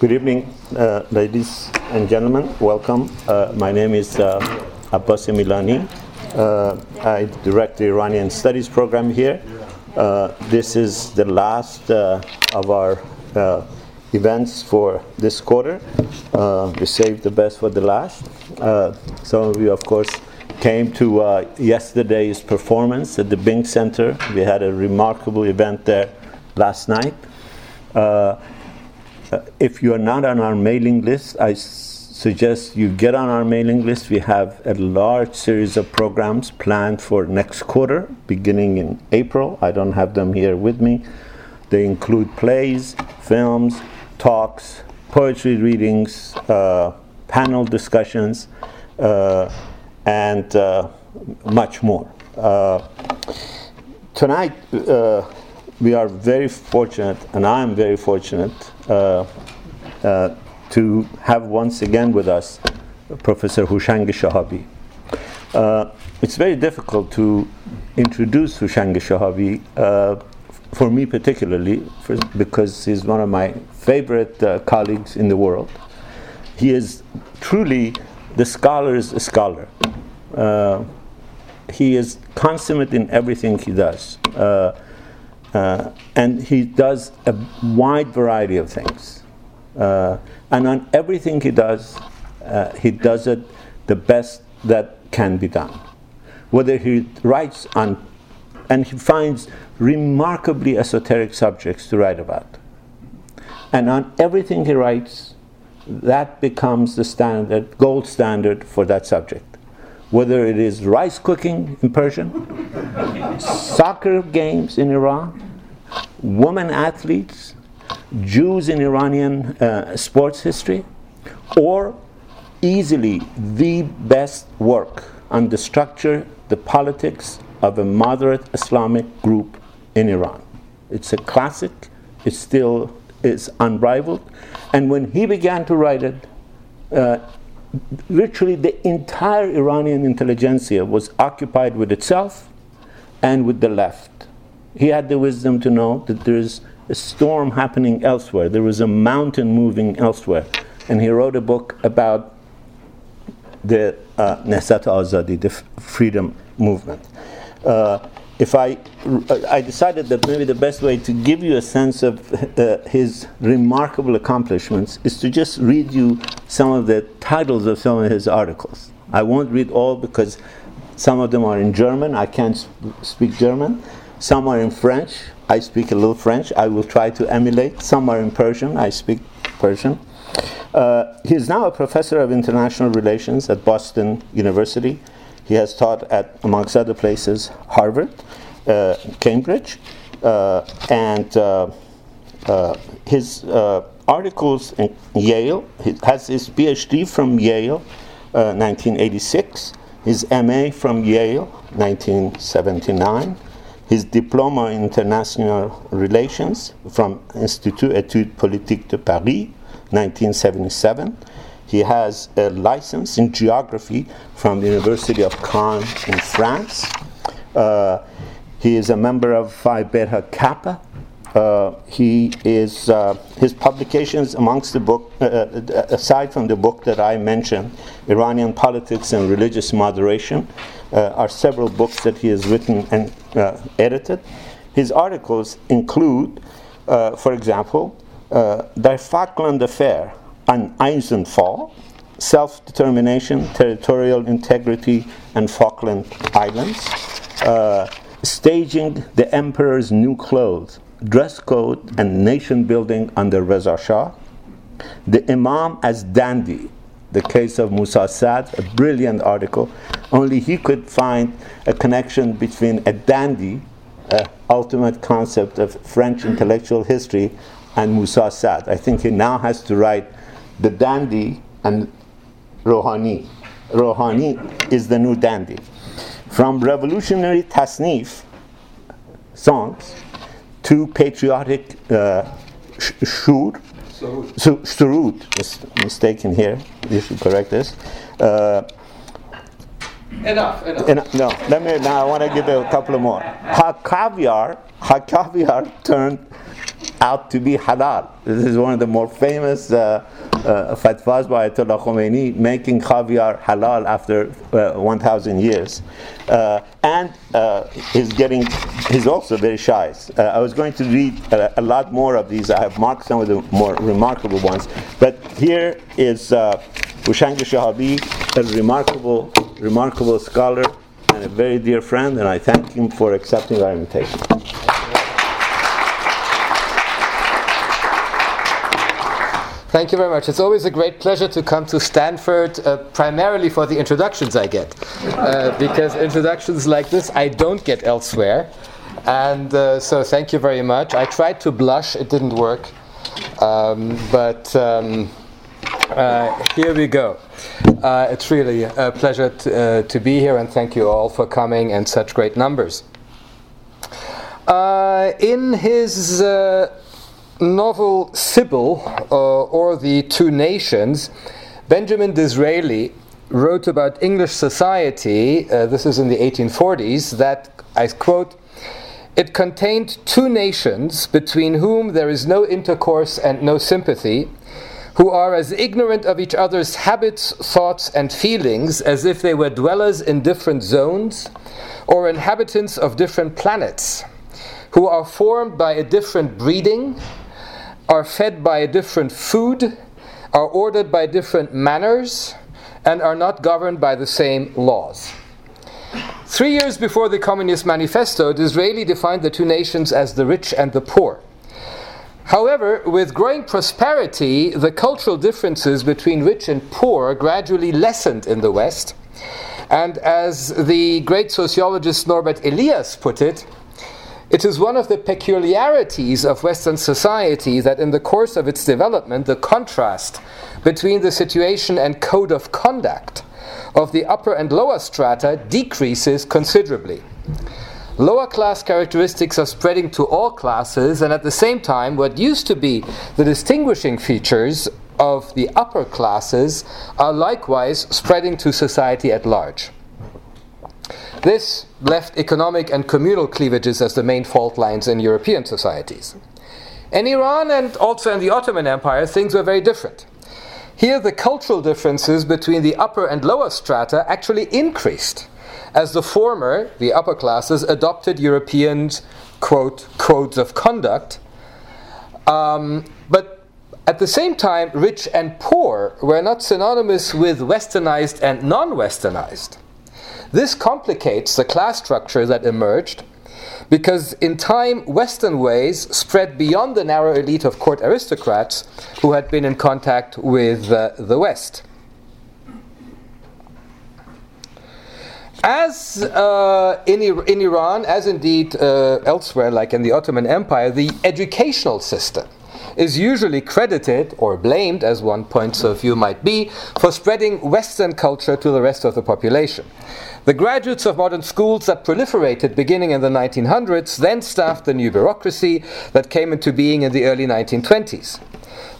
Good evening, uh, ladies and gentlemen. Welcome. Uh, my name is uh, Abbas Milani. Uh, I direct the Iranian Studies program here. Uh, this is the last uh, of our uh, events for this quarter. We saved the best for the last. Some of you, of course, came to yesterday's performance at the Bing Center. We had a remarkable event there last night. Uh, if you are not on our mailing list, I s- suggest you get on our mailing list. We have a large series of programs planned for next quarter, beginning in April. I don't have them here with me. They include plays, films, talks, poetry readings, uh, panel discussions, uh, and uh, much more. Uh, tonight, we are very fortunate, and I am very fortunate, uh, uh, to have once again with us Professor Houchang Chehabi. Uh, it's very difficult to introduce Houchang Chehabi, uh, for me particularly, for, because he's one of my favorite uh, colleagues in the world. He is truly the scholar's scholar. Uh, he is consummate in everything he does. Uh, and he does a wide variety of things. Uh, and on everything he does, uh, he does it the best that can be done. Whether he writes on, and he finds remarkably esoteric subjects to write about. And on everything he writes, that becomes the standard, gold standard for that subject. Whether it is rice cooking in Persian, soccer games in Iran, women athletes, Jews in Iranian uh, sports history, or easily the best work on the structure, the politics of a moderate Islamic group in Iran. It's a classic, it still is unrivaled. And when he began to write it, uh, literally the entire Iranian intelligentsia was occupied with itself and with the left. He had the wisdom to know that there's a storm happening elsewhere, there was a mountain moving elsewhere. And he wrote a book about the uh, Nehsat Azadi, the freedom movement. Uh, if I, I decided that maybe the best way to give you a sense of uh, his remarkable accomplishments is to just read you some of the titles of some of his articles. I won't read all because some of them are in German. I can't sp- speak German. Some are in French. I speak a little French. I will try to emulate. Some are in Persian. I speak Persian. Uh, he is now a professor of international relations at Boston University. He has taught at, amongst other places, Harvard, uh, Cambridge, uh, and uh, uh, his uh, articles in Yale. He has his PhD from Yale, 1986. His MA from Yale, 1979 his diploma in international relations from Institut Études Politiques de Paris, 1977. He has a license in geography from the University of Caen in France. Uh, he is a member of Phi Beta Kappa. Uh, he is uh, his publications amongst the book, uh, uh, aside from the book that I mentioned, Iranian Politics and Religious Moderation, uh, are several books that he has written and edited. His articles include, for example, Der Falkland Affair on Eisenfall, Self Determination, Territorial Integrity, and Falkland Islands, uh, Staging the Emperor's New Clothes, Dress Code and Nation Building under Reza Shah, The Imam as Dandy, the case of Musa Sadr, a brilliant article. Only he could find a connection between a dandy, a ultimate concept of French intellectual history, and Musa Sadr. I think he now has to write the dandy and Rouhani. Rouhani is the new dandy. From revolutionary tasnif songs to patriotic uh, sh- shur, is mistaken here. You should correct this. Uh, Enough, enough. and, no, let me. Now I want to give you a couple more. Hakaviar, Hakaviar turned out to be halal. This is one of the more famous uh, uh, fatwas by Ayatollah Khomeini, making caviar halal after uh, 1,000 years. Uh, and uh, he's getting, he's also very shy. Uh, I was going to read a, a, lot more of these. I have marked some of the more remarkable ones. But here is uh, Houchang Chehabi, a remarkable, remarkable scholar and a very dear friend, and I thank him for accepting our invitation. Thank you very much. It's always a great pleasure to come to Stanford, uh, primarily for the introductions I get, uh, because introductions like this I don't get elsewhere. And uh, so, thank you very much. I tried to blush, it didn't work. Um, but um, uh, here we go. Uh, it's really a pleasure to, uh, to, be here, and thank you all for coming and such great numbers. in his novel Sybil, uh, or The Two Nations, Benjamin Disraeli wrote about English society, uh, this is in the 1840s, that, I quote, it contained two nations between whom there is no intercourse and no sympathy, who are as ignorant of each other's habits, thoughts, and feelings as if they were dwellers in different zones or inhabitants of different planets, who are formed by a different breeding, are fed by a different food, are ordered by different manners, and are not governed by the same laws. Three years before the Communist Manifesto, Disraeli defined the two nations as the rich and the poor. However, with growing prosperity, the cultural differences between rich and poor gradually lessened in the West. And as the great sociologist Norbert Elias put it, it is one of the peculiarities of Western society that in the course of its development, the contrast between the situation and code of conduct of the upper and lower strata decreases considerably. Lower class characteristics are spreading to all classes, and at the same time, what used to be the distinguishing features of the upper classes are likewise spreading to society at large. This left economic and communal cleavages as the main fault lines in European societies. In Iran and also in the Ottoman Empire, things were very different. Here, the cultural differences between the upper and lower strata actually increased as the former, the upper classes, adopted European quote, codes of conduct. Um, but at the same time, rich and poor were not synonymous with westernized and non westernized. This complicates the class structure that emerged because in time Western ways spread beyond the narrow elite of court aristocrats who had been in contact with uh, the West. As uh, in, in, Iran, as indeed uh, elsewhere, like in the Ottoman Empire, the educational system is usually credited or blamed, as one point of view might be, for spreading Western culture to the rest of the population. The graduates of modern schools that proliferated beginning in the 1900s then staffed the new bureaucracy that came into being in the early 1920s.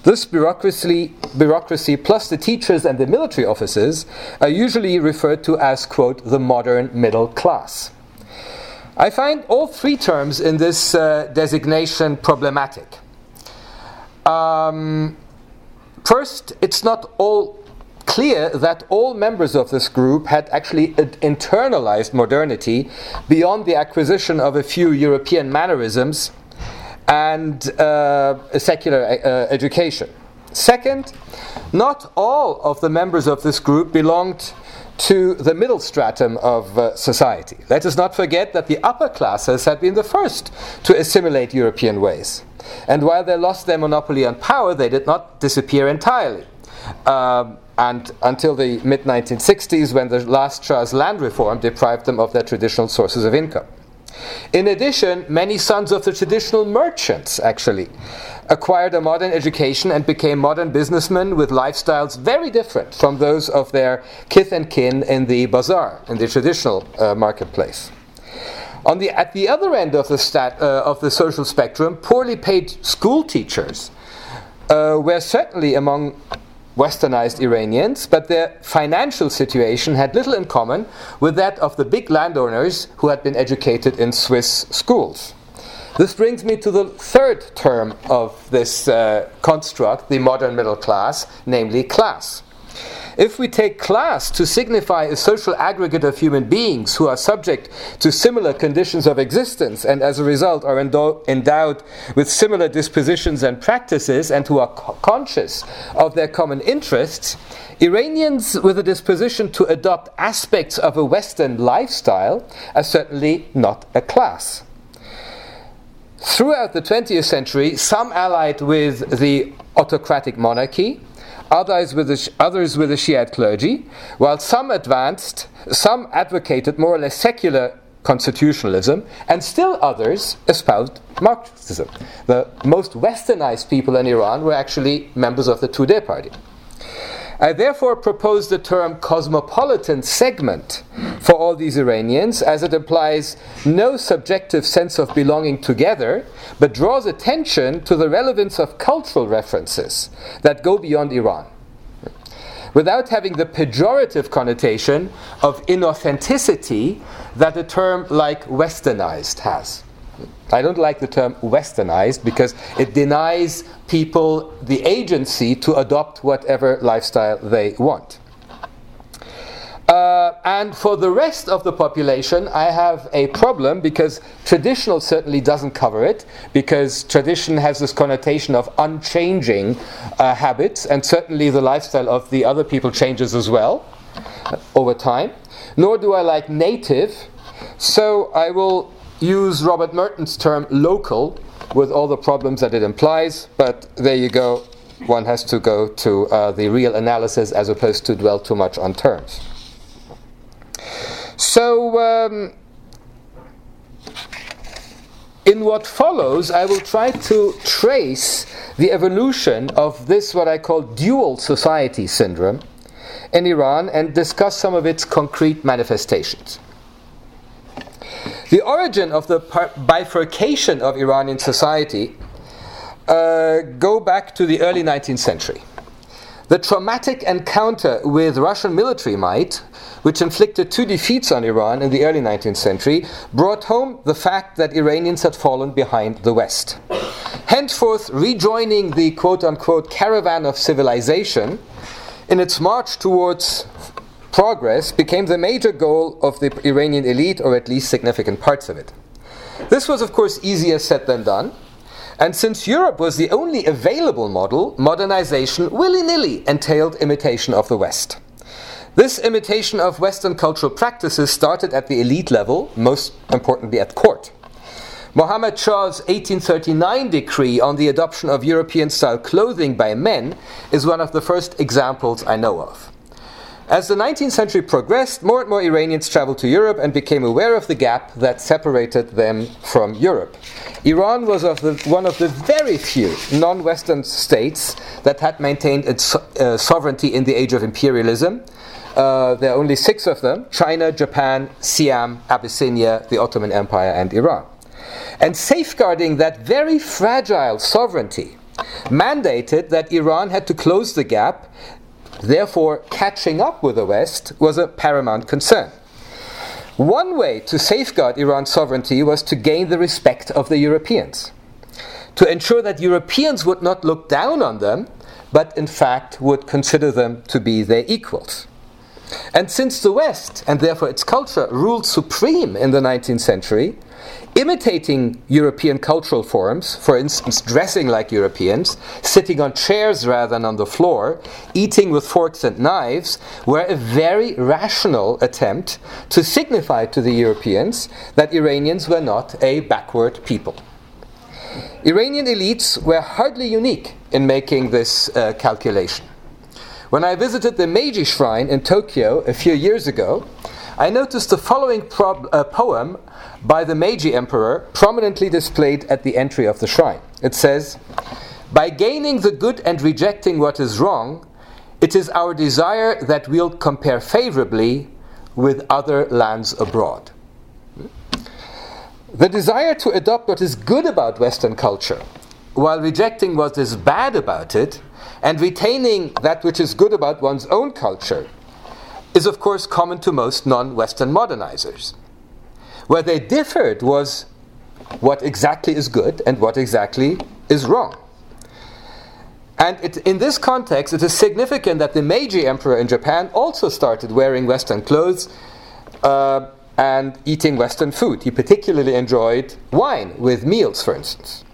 This bureaucracy, bureaucracy plus the teachers and the military officers are usually referred to as, quote, the modern middle class. I find all three terms in this uh, designation problematic. Um, first, it's not all clear that all members of this group had actually internalized modernity beyond the acquisition of a few European mannerisms and uh, a secular uh, education. Second, not all of the members of this group belonged to the middle stratum of uh, society. Let us not forget that the upper classes had been the first to assimilate European ways. And while they lost their monopoly on power, they did not disappear entirely. Um, and until the mid 1960s, when the last Shah's land reform deprived them of their traditional sources of income. In addition, many sons of the traditional merchants actually acquired a modern education and became modern businessmen with lifestyles very different from those of their kith and kin in the bazaar, in the traditional uh, marketplace. On the, at the other end of the, stat, uh, of the social spectrum, poorly paid school teachers uh, were certainly among westernized Iranians, but their financial situation had little in common with that of the big landowners who had been educated in Swiss schools. This brings me to the third term of this uh, construct, the modern middle class, namely class. If we take class to signify a social aggregate of human beings who are subject to similar conditions of existence and as a result are endo- endowed with similar dispositions and practices and who are co- conscious of their common interests, Iranians with a disposition to adopt aspects of a Western lifestyle are certainly not a class. Throughout the 20th century, some allied with the autocratic monarchy, others with, the, others with the Shiite clergy, while some advanced, some advocated more or less secular constitutionalism, and still others espoused Marxism. The most westernized people in Iran were actually members of the Tudeh party. I therefore propose the term cosmopolitan segment for all these Iranians, as it implies no subjective sense of belonging together, but draws attention to the relevance of cultural references that go beyond Iran, without having the pejorative connotation of inauthenticity that a term like westernized has. I don't like the term westernized because it denies people the agency to adopt whatever lifestyle they want. Uh, and for the rest of the population, I have a problem because traditional certainly doesn't cover it, because tradition has this connotation of unchanging uh, habits, and certainly the lifestyle of the other people changes as well uh, over time. Nor do I like native, so I will use Robert Merton's term local with all the problems that it implies, but there you go. One has to go to uh, the real analysis as opposed to dwell too much on terms. So, um, in what follows, I will try to trace the evolution of this, what I call dual society syndrome in Iran, and discuss some of its concrete manifestations. The origin of the bifurcation of Iranian society uh, go back to the early 19th century. The traumatic encounter with Russian military might, which inflicted two defeats on Iran in the early 19th century, brought home the fact that Iranians had fallen behind the West. Henceforth, rejoining the quote unquote caravan of civilization in its march towards progress became the major goal of the Iranian elite, or at least significant parts of it. This was, of course, easier said than done. And since Europe was the only available model, modernization willy nilly entailed imitation of the West. This imitation of Western cultural practices started at the elite level, most importantly at court. Mohammed Shah's 1839 decree on the adoption of European style clothing by men is one of the first examples I know of. As the 19th century progressed, more and more Iranians traveled to Europe and became aware of the gap that separated them from Europe. Iran was of the, one of the very few non Western states that had maintained its uh, sovereignty in the age of imperialism. Uh, there are only six of them China, Japan, Siam, Abyssinia, the Ottoman Empire, and Iran. And safeguarding that very fragile sovereignty mandated that Iran had to close the gap Therefore, catching up with the West was a paramount concern. One way to safeguard Iran's sovereignty was to gain the respect of the Europeans, to ensure that Europeans would not look down on them, but in fact would consider them to be their equals. And since the West, and therefore its culture, ruled supreme in the 19th century, imitating European cultural forms, for instance, dressing like Europeans, sitting on chairs rather than on the floor, eating with forks and knives, were a very rational attempt to signify to the Europeans that Iranians were not a backward people. Iranian elites were hardly unique in making this uh, calculation. When I visited the Meiji Shrine in Tokyo a few years ago, I noticed the following prob- uh, poem by the Meiji Emperor prominently displayed at the entry of the shrine. It says, By gaining the good and rejecting what is wrong, it is our desire that we'll compare favorably with other lands abroad. The desire to adopt what is good about Western culture while rejecting what is bad about it and retaining that which is good about one's own culture is, of course, common to most non Western modernizers. Where they differed was what exactly is good and what exactly is wrong. And it, in this context, it is significant that the Meiji Emperor in Japan also started wearing Western clothes uh, and eating Western food. He particularly enjoyed wine with meals, for instance.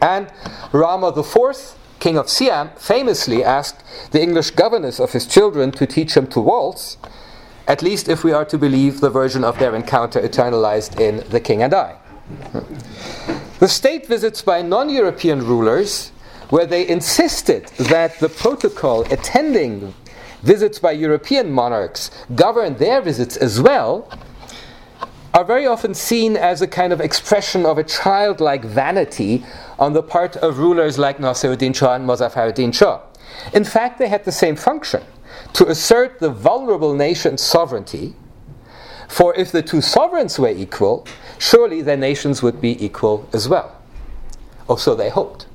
And Rama IV, king of Siam, famously asked the English governess of his children to teach him to waltz, at least if we are to believe the version of their encounter eternalized in The King and I. The state visits by non European rulers where they insisted that the protocol attending visits by European monarchs govern their visits as well, are very often seen as a kind of expression of a childlike vanity on the part of rulers like Nasiruddin Shah and Muzaffaruddin Shah. In fact, they had the same function to assert the vulnerable nation's sovereignty. For if the two sovereigns were equal, surely their nations would be equal as well. Or so they hoped.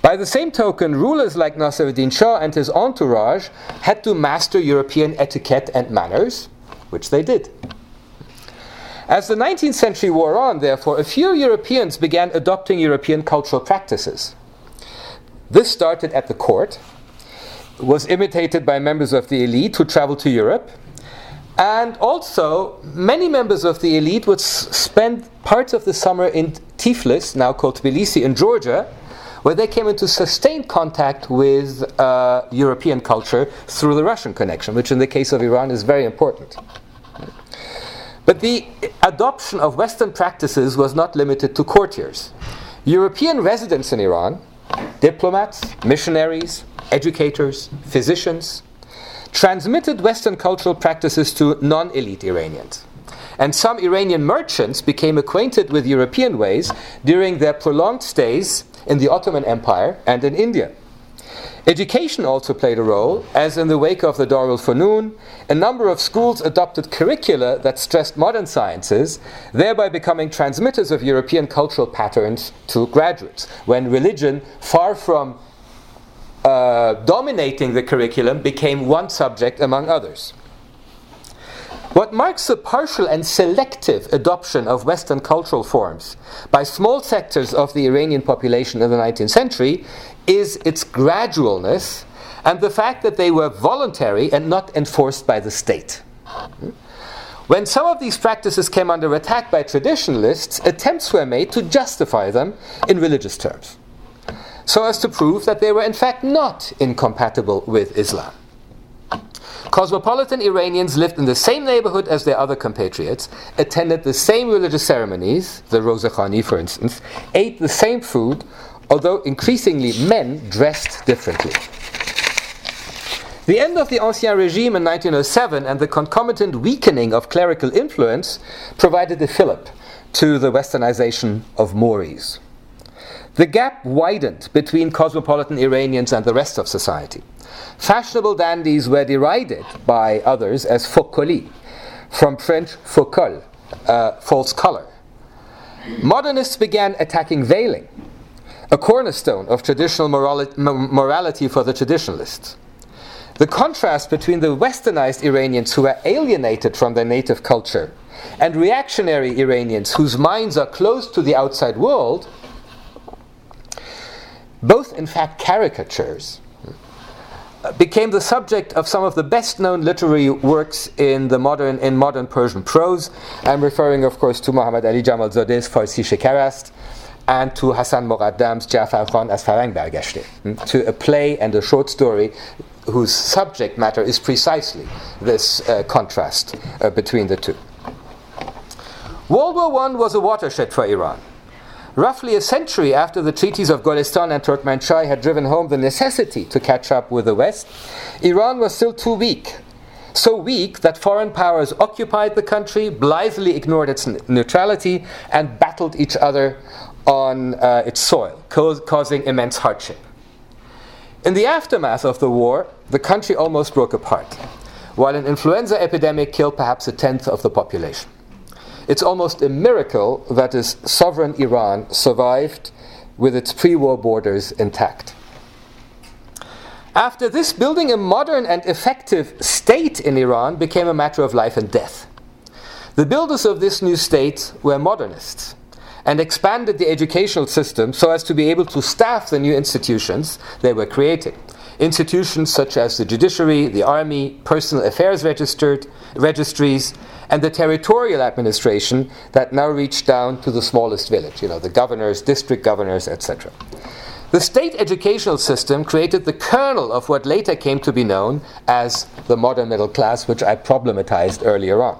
By the same token, rulers like Nasiruddin Shah and his entourage had to master European etiquette and manners, which they did. As the 19th century wore on, therefore, a few Europeans began adopting European cultural practices. This started at the court, was imitated by members of the elite who traveled to Europe, and also many members of the elite would s- spend parts of the summer in Tiflis, now called Tbilisi, in Georgia, where they came into sustained contact with uh, European culture through the Russian connection, which in the case of Iran is very important. But the adoption of Western practices was not limited to courtiers. European residents in Iran, diplomats, missionaries, educators, physicians, transmitted Western cultural practices to non elite Iranians. And some Iranian merchants became acquainted with European ways during their prolonged stays in the Ottoman Empire and in India. Education also played a role, as in the wake of the Darul Funun, a number of schools adopted curricula that stressed modern sciences, thereby becoming transmitters of European cultural patterns to graduates, when religion, far from uh, dominating the curriculum, became one subject among others. What marks the partial and selective adoption of Western cultural forms by small sectors of the Iranian population in the 19th century is its gradualness and the fact that they were voluntary and not enforced by the state. When some of these practices came under attack by traditionalists, attempts were made to justify them in religious terms, so as to prove that they were in fact not incompatible with Islam. Cosmopolitan Iranians lived in the same neighborhood as their other compatriots, attended the same religious ceremonies, the Roza Khani for instance, ate the same food, although increasingly men dressed differently. The end of the Ancien Regime in 1907 and the concomitant weakening of clerical influence provided a fillip to the westernization of mores. The gap widened between cosmopolitan Iranians and the rest of society. Fashionable dandies were derided by others as faux colis, from French faux col, uh, false color. Modernists began attacking veiling, a cornerstone of traditional morali- morality for the traditionalists. The contrast between the westernized Iranians who are alienated from their native culture and reactionary Iranians whose minds are closed to the outside world, both in fact caricatures, became the subject of some of the best known literary works in the modern in modern Persian prose. I'm referring of course to Muhammad Ali Jamalzadeh's Farsi Shekarast and to Hassan Moqaddam's Jafar Khan as Farang Bargashte, to a play and a short story whose subject matter is precisely this uh, contrast uh, between the two. World War I was a watershed for Iran. Roughly a century after the treaties of Golestan and Turkmenchai had driven home the necessity to catch up with the West, Iran was still too weak. So weak that foreign powers occupied the country, blithely ignored its neutrality, and battled each other on uh, its soil, co- causing immense hardship. In the aftermath of the war, the country almost broke apart, while an influenza epidemic killed perhaps a tenth of the population. It's almost a miracle that its sovereign Iran survived with its pre war borders intact. After this, building a modern and effective state in Iran became a matter of life and death. The builders of this new state were modernists and expanded the educational system so as to be able to staff the new institutions they were creating. Institutions such as the judiciary, the army, personal affairs registered, registries, and the territorial administration that now reached down to the smallest village, you know, the governors, district governors, etc. The state educational system created the kernel of what later came to be known as the modern middle class, which I problematized earlier on.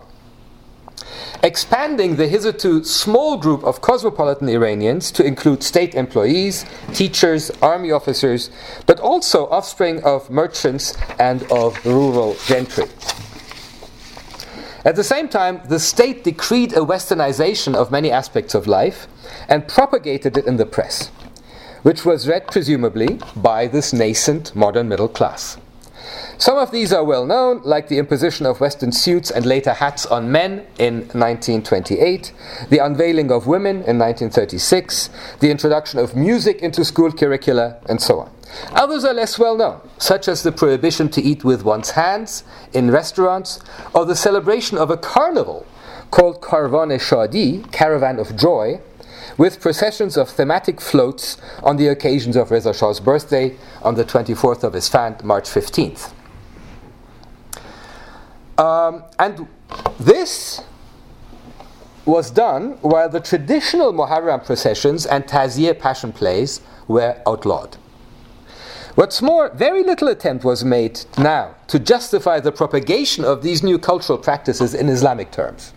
Expanding the hitherto small group of cosmopolitan Iranians to include state employees, teachers, army officers, but also offspring of merchants and of rural gentry. At the same time, the state decreed a westernization of many aspects of life and propagated it in the press, which was read presumably by this nascent modern middle class. Some of these are well known, like the imposition of Western suits and later hats on men in 1928, the unveiling of women in 1936, the introduction of music into school curricula, and so on. Others are less well known, such as the prohibition to eat with one's hands in restaurants, or the celebration of a carnival called Karvan Shadi, Caravan of Joy, with processions of thematic floats on the occasions of Reza Shah's birthday on the 24th of his Isfand, March 15th. Um, and this was done while the traditional Muharram processions and Taziyah passion plays were outlawed. What's more, very little attempt was made now to justify the propagation of these new cultural practices in Islamic terms,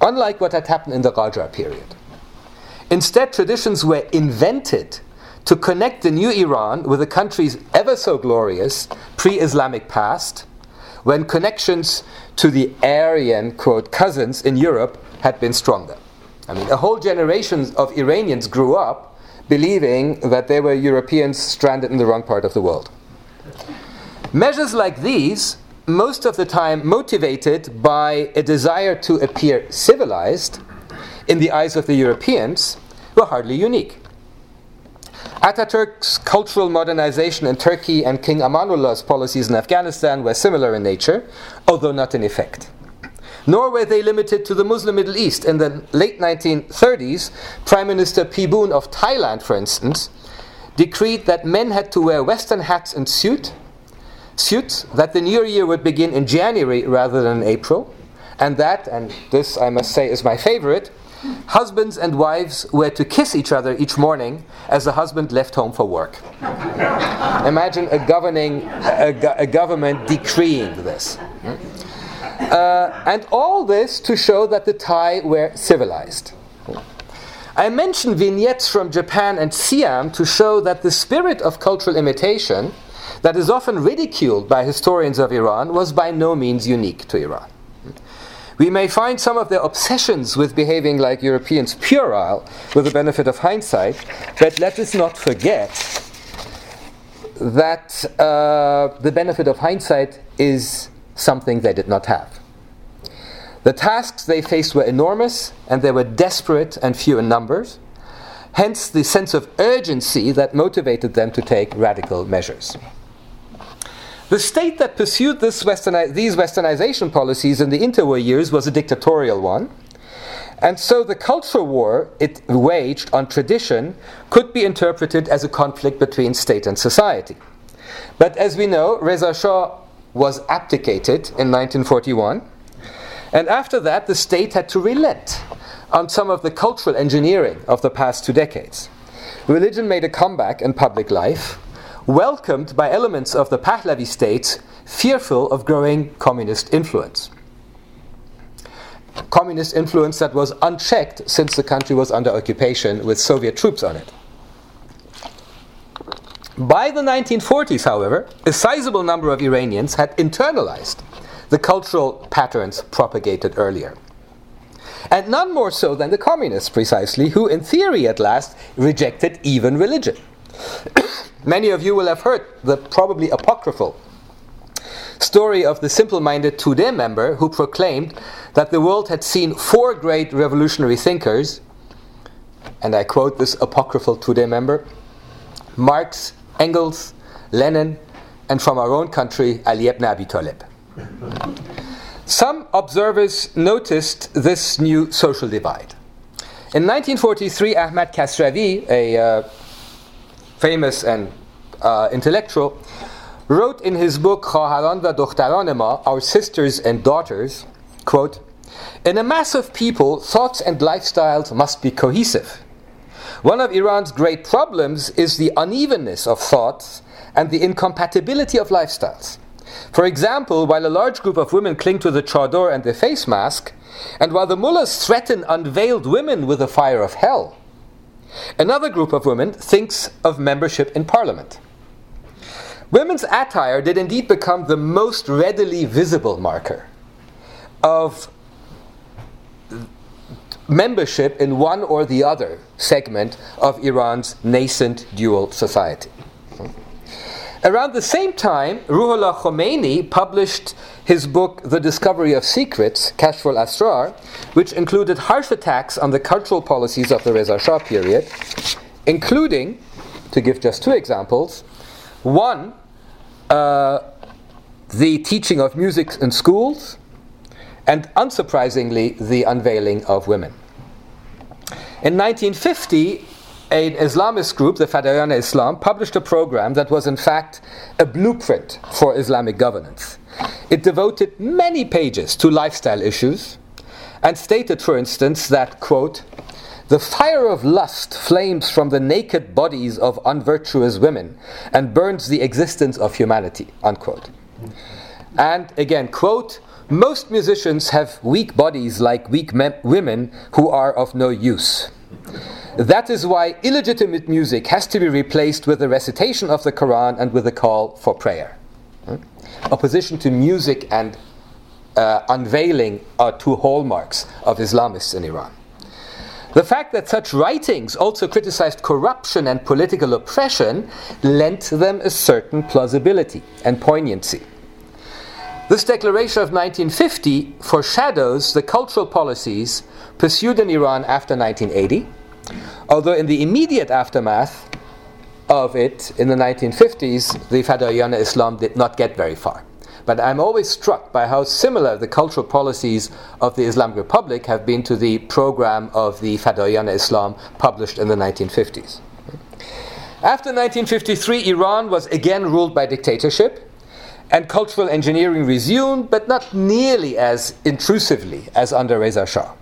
unlike what had happened in the Qajar period. Instead, traditions were invented to connect the new Iran with the country's ever so glorious pre Islamic past, when connections to the Aryan, quote, cousins in Europe had been stronger. I mean, a whole generation of Iranians grew up believing that they were Europeans stranded in the wrong part of the world. Measures like these, most of the time motivated by a desire to appear civilized in the eyes of the Europeans, were hardly unique. Ataturk's cultural modernization in Turkey and King Amanullah's policies in Afghanistan were similar in nature, although not in effect nor were they limited to the Muslim Middle East. In the late 1930s, Prime Minister Pibun of Thailand, for instance, decreed that men had to wear Western hats and suit, suits, that the new year would begin in January rather than April, and that, and this I must say is my favorite, husbands and wives were to kiss each other each morning as the husband left home for work. Imagine a governing a, a, government decreeing this. Hmm? Uh, and all this to show that the Thai were civilized. I mention vignettes from Japan and Siam to show that the spirit of cultural imitation that is often ridiculed by historians of Iran was by no means unique to Iran. We may find some of their obsessions with behaving like Europeans puerile with the benefit of hindsight, but let us not forget that uh, the benefit of hindsight is something they did not have. The tasks they faced were enormous, and they were desperate and few in numbers, hence the sense of urgency that motivated them to take radical measures. The state that pursued westerni- these westernization policies in the interwar years was a dictatorial one, and so the cultural war it waged on tradition could be interpreted as a conflict between state and society. But as we know, Reza Shah was abdicated in 1941. And after that, the state had to relent on some of the cultural engineering of the past two decades. Religion made a comeback in public life, welcomed by elements of the Pahlavi state fearful of growing communist influence. Communist influence that was unchecked since the country was under occupation with Soviet troops on it. By the 1940s, however, a sizable number of Iranians had internalized the cultural patterns propagated earlier. And none more so than the communists, precisely, who, in theory at last, rejected even religion. Many of you will have heard the probably apocryphal story of the simple minded Tudeh member who proclaimed that the world had seen four great revolutionary thinkers, and I quote this apocryphal Tudeh member Marx, Engels, Lenin, and from our own country, Ali ibn Abi Talib. Some observers noticed this new social divide. In 1943, Ahmad Kasravi, a uh, famous and uh, intellectual, wrote in his book Khaharan va Our Sisters and Daughters, quote, In a mass of people, thoughts and lifestyles must be cohesive. One of Iran's great problems is the unevenness of thoughts and the incompatibility of lifestyles. For example, while a large group of women cling to the chador and the face mask, and while the mullahs threaten unveiled women with the fire of hell, another group of women thinks of membership in parliament. Women's attire did indeed become the most readily visible marker of membership in one or the other segment of Iran's nascent dual society. Around the same time, Ruhollah Khomeini published his book, The Discovery of Secrets, Kashf al-Asrar, which included harsh attacks on the cultural policies of the Reza Shah period, including, to give just two examples, one, uh, the teaching of music in schools, and unsurprisingly, the unveiling of women. In 1950, an Islamist group, the Fadayan Islam, published a program that was in fact a blueprint for Islamic governance. It devoted many pages to lifestyle issues and stated, for instance, that, quote, the fire of lust flames from the naked bodies of unvirtuous women and burns the existence of humanity, unquote. And again, quote, most musicians have weak bodies like weak men- women who are of no use. That is why illegitimate music has to be replaced with the recitation of the Quran and with a call for prayer. Hmm? Opposition to music and uh, unveiling are two hallmarks of Islamists in Iran. The fact that such writings also criticized corruption and political oppression lent them a certain plausibility and poignancy. This declaration of 1950 foreshadows the cultural policies pursued in Iran after 1980 Although in the immediate aftermath of it, in the 1950s, the Fadayan Islam did not get very far. But I'm always struck by how similar the cultural policies of the Islamic Republic have been to the program of the Fadayan Islam published in the 1950s. After 1953, Iran was again ruled by dictatorship, and cultural engineering resumed, but not nearly as intrusively as under Reza Shah.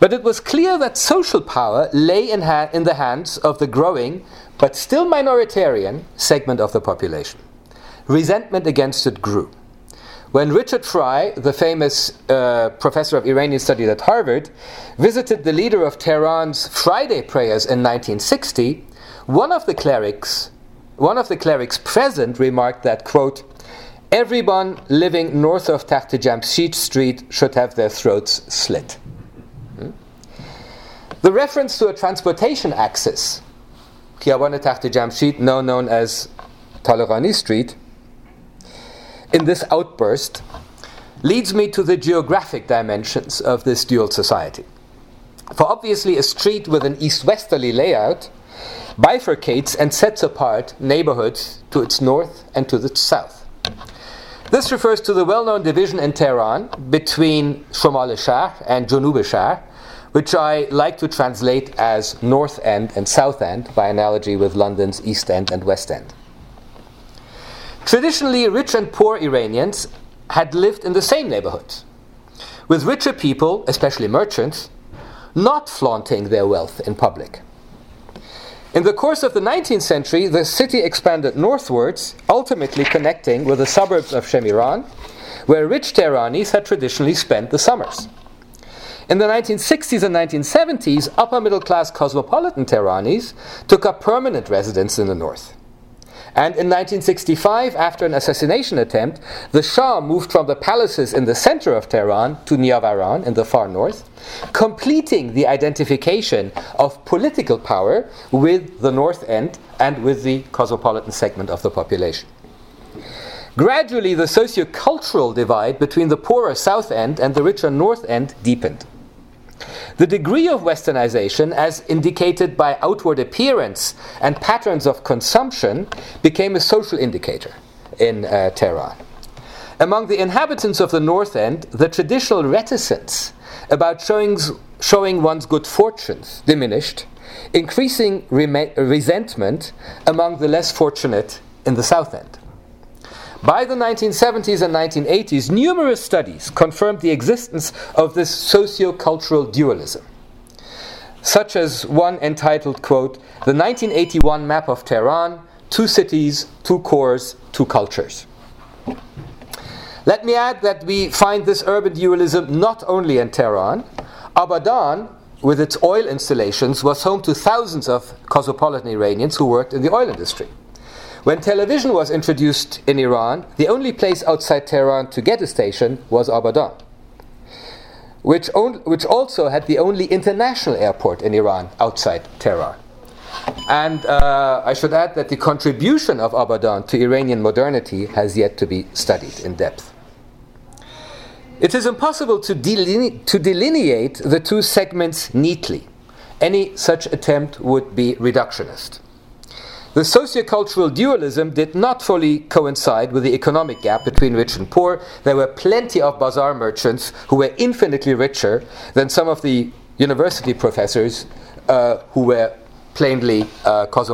But it was clear that social power lay in, ha- in the hands of the growing, but still minoritarian, segment of the population. Resentment against it grew. When Richard Frye, the famous uh, professor of Iranian studies at Harvard, visited the leader of Tehran's Friday prayers in 1960, one of the clerics, one of the clerics present remarked that, quote, everyone living north of Jamshid Street should have their throats slit. Hmm? The reference to a transportation axis, Takht Jamshid, now known as Taleghani Street, in this outburst leads me to the geographic dimensions of this dual society. For obviously, a street with an east westerly layout bifurcates and sets apart neighborhoods to its north and to its south. This refers to the well known division in Tehran between Shomal Shahr and Junub Shahr, which I like to translate as North End and South End by analogy with London's East End and West End. Traditionally, rich and poor Iranians had lived in the same neighborhoods, with richer people, especially merchants, not flaunting their wealth in public. In the course of the 19th century, the city expanded northwards, ultimately connecting with the suburbs of Shemiran, where rich Tehranis had traditionally spent the summers. In the 1960s and 1970s, upper middle class cosmopolitan Tehranis took up permanent residence in the north. And in 1965, after an assassination attempt, the Shah moved from the palaces in the center of Tehran to Niavaran in the far north, completing the identification of political power with the north end and with the cosmopolitan segment of the population. Gradually, the socio-cultural divide between the poorer south end and the richer north end deepened. The degree of westernization, as indicated by outward appearance and patterns of consumption, became a social indicator in uh, Tehran. Among the inhabitants of the North End, the traditional reticence about showing, showing one's good fortunes diminished, increasing resentment among the less fortunate in the South End. By the 1970s and 1980s, numerous studies confirmed the existence of this socio-cultural dualism, such as one entitled, quote, The 1981 Map of Tehran, Two Cities, Two Cores, Two Cultures. Let me add that we find this urban dualism not only in Tehran. Abadan, with its oil installations, was home to thousands of cosmopolitan Iranians who worked in the oil industry. When television was introduced in Iran, the only place outside Tehran to get a station was Abadan, which, on, which also had the only international airport in Iran outside Tehran. And uh, I should add that the contribution of Abadan to Iranian modernity has yet to be studied in depth. It is impossible to, deline- to delineate the two segments neatly. Any such attempt would be reductionist. The sociocultural dualism did not fully coincide with the economic gap between rich and poor. There were plenty of bazaar merchants who were infinitely richer than some of the university professors uh, who were plainly uh, cosmopolitan.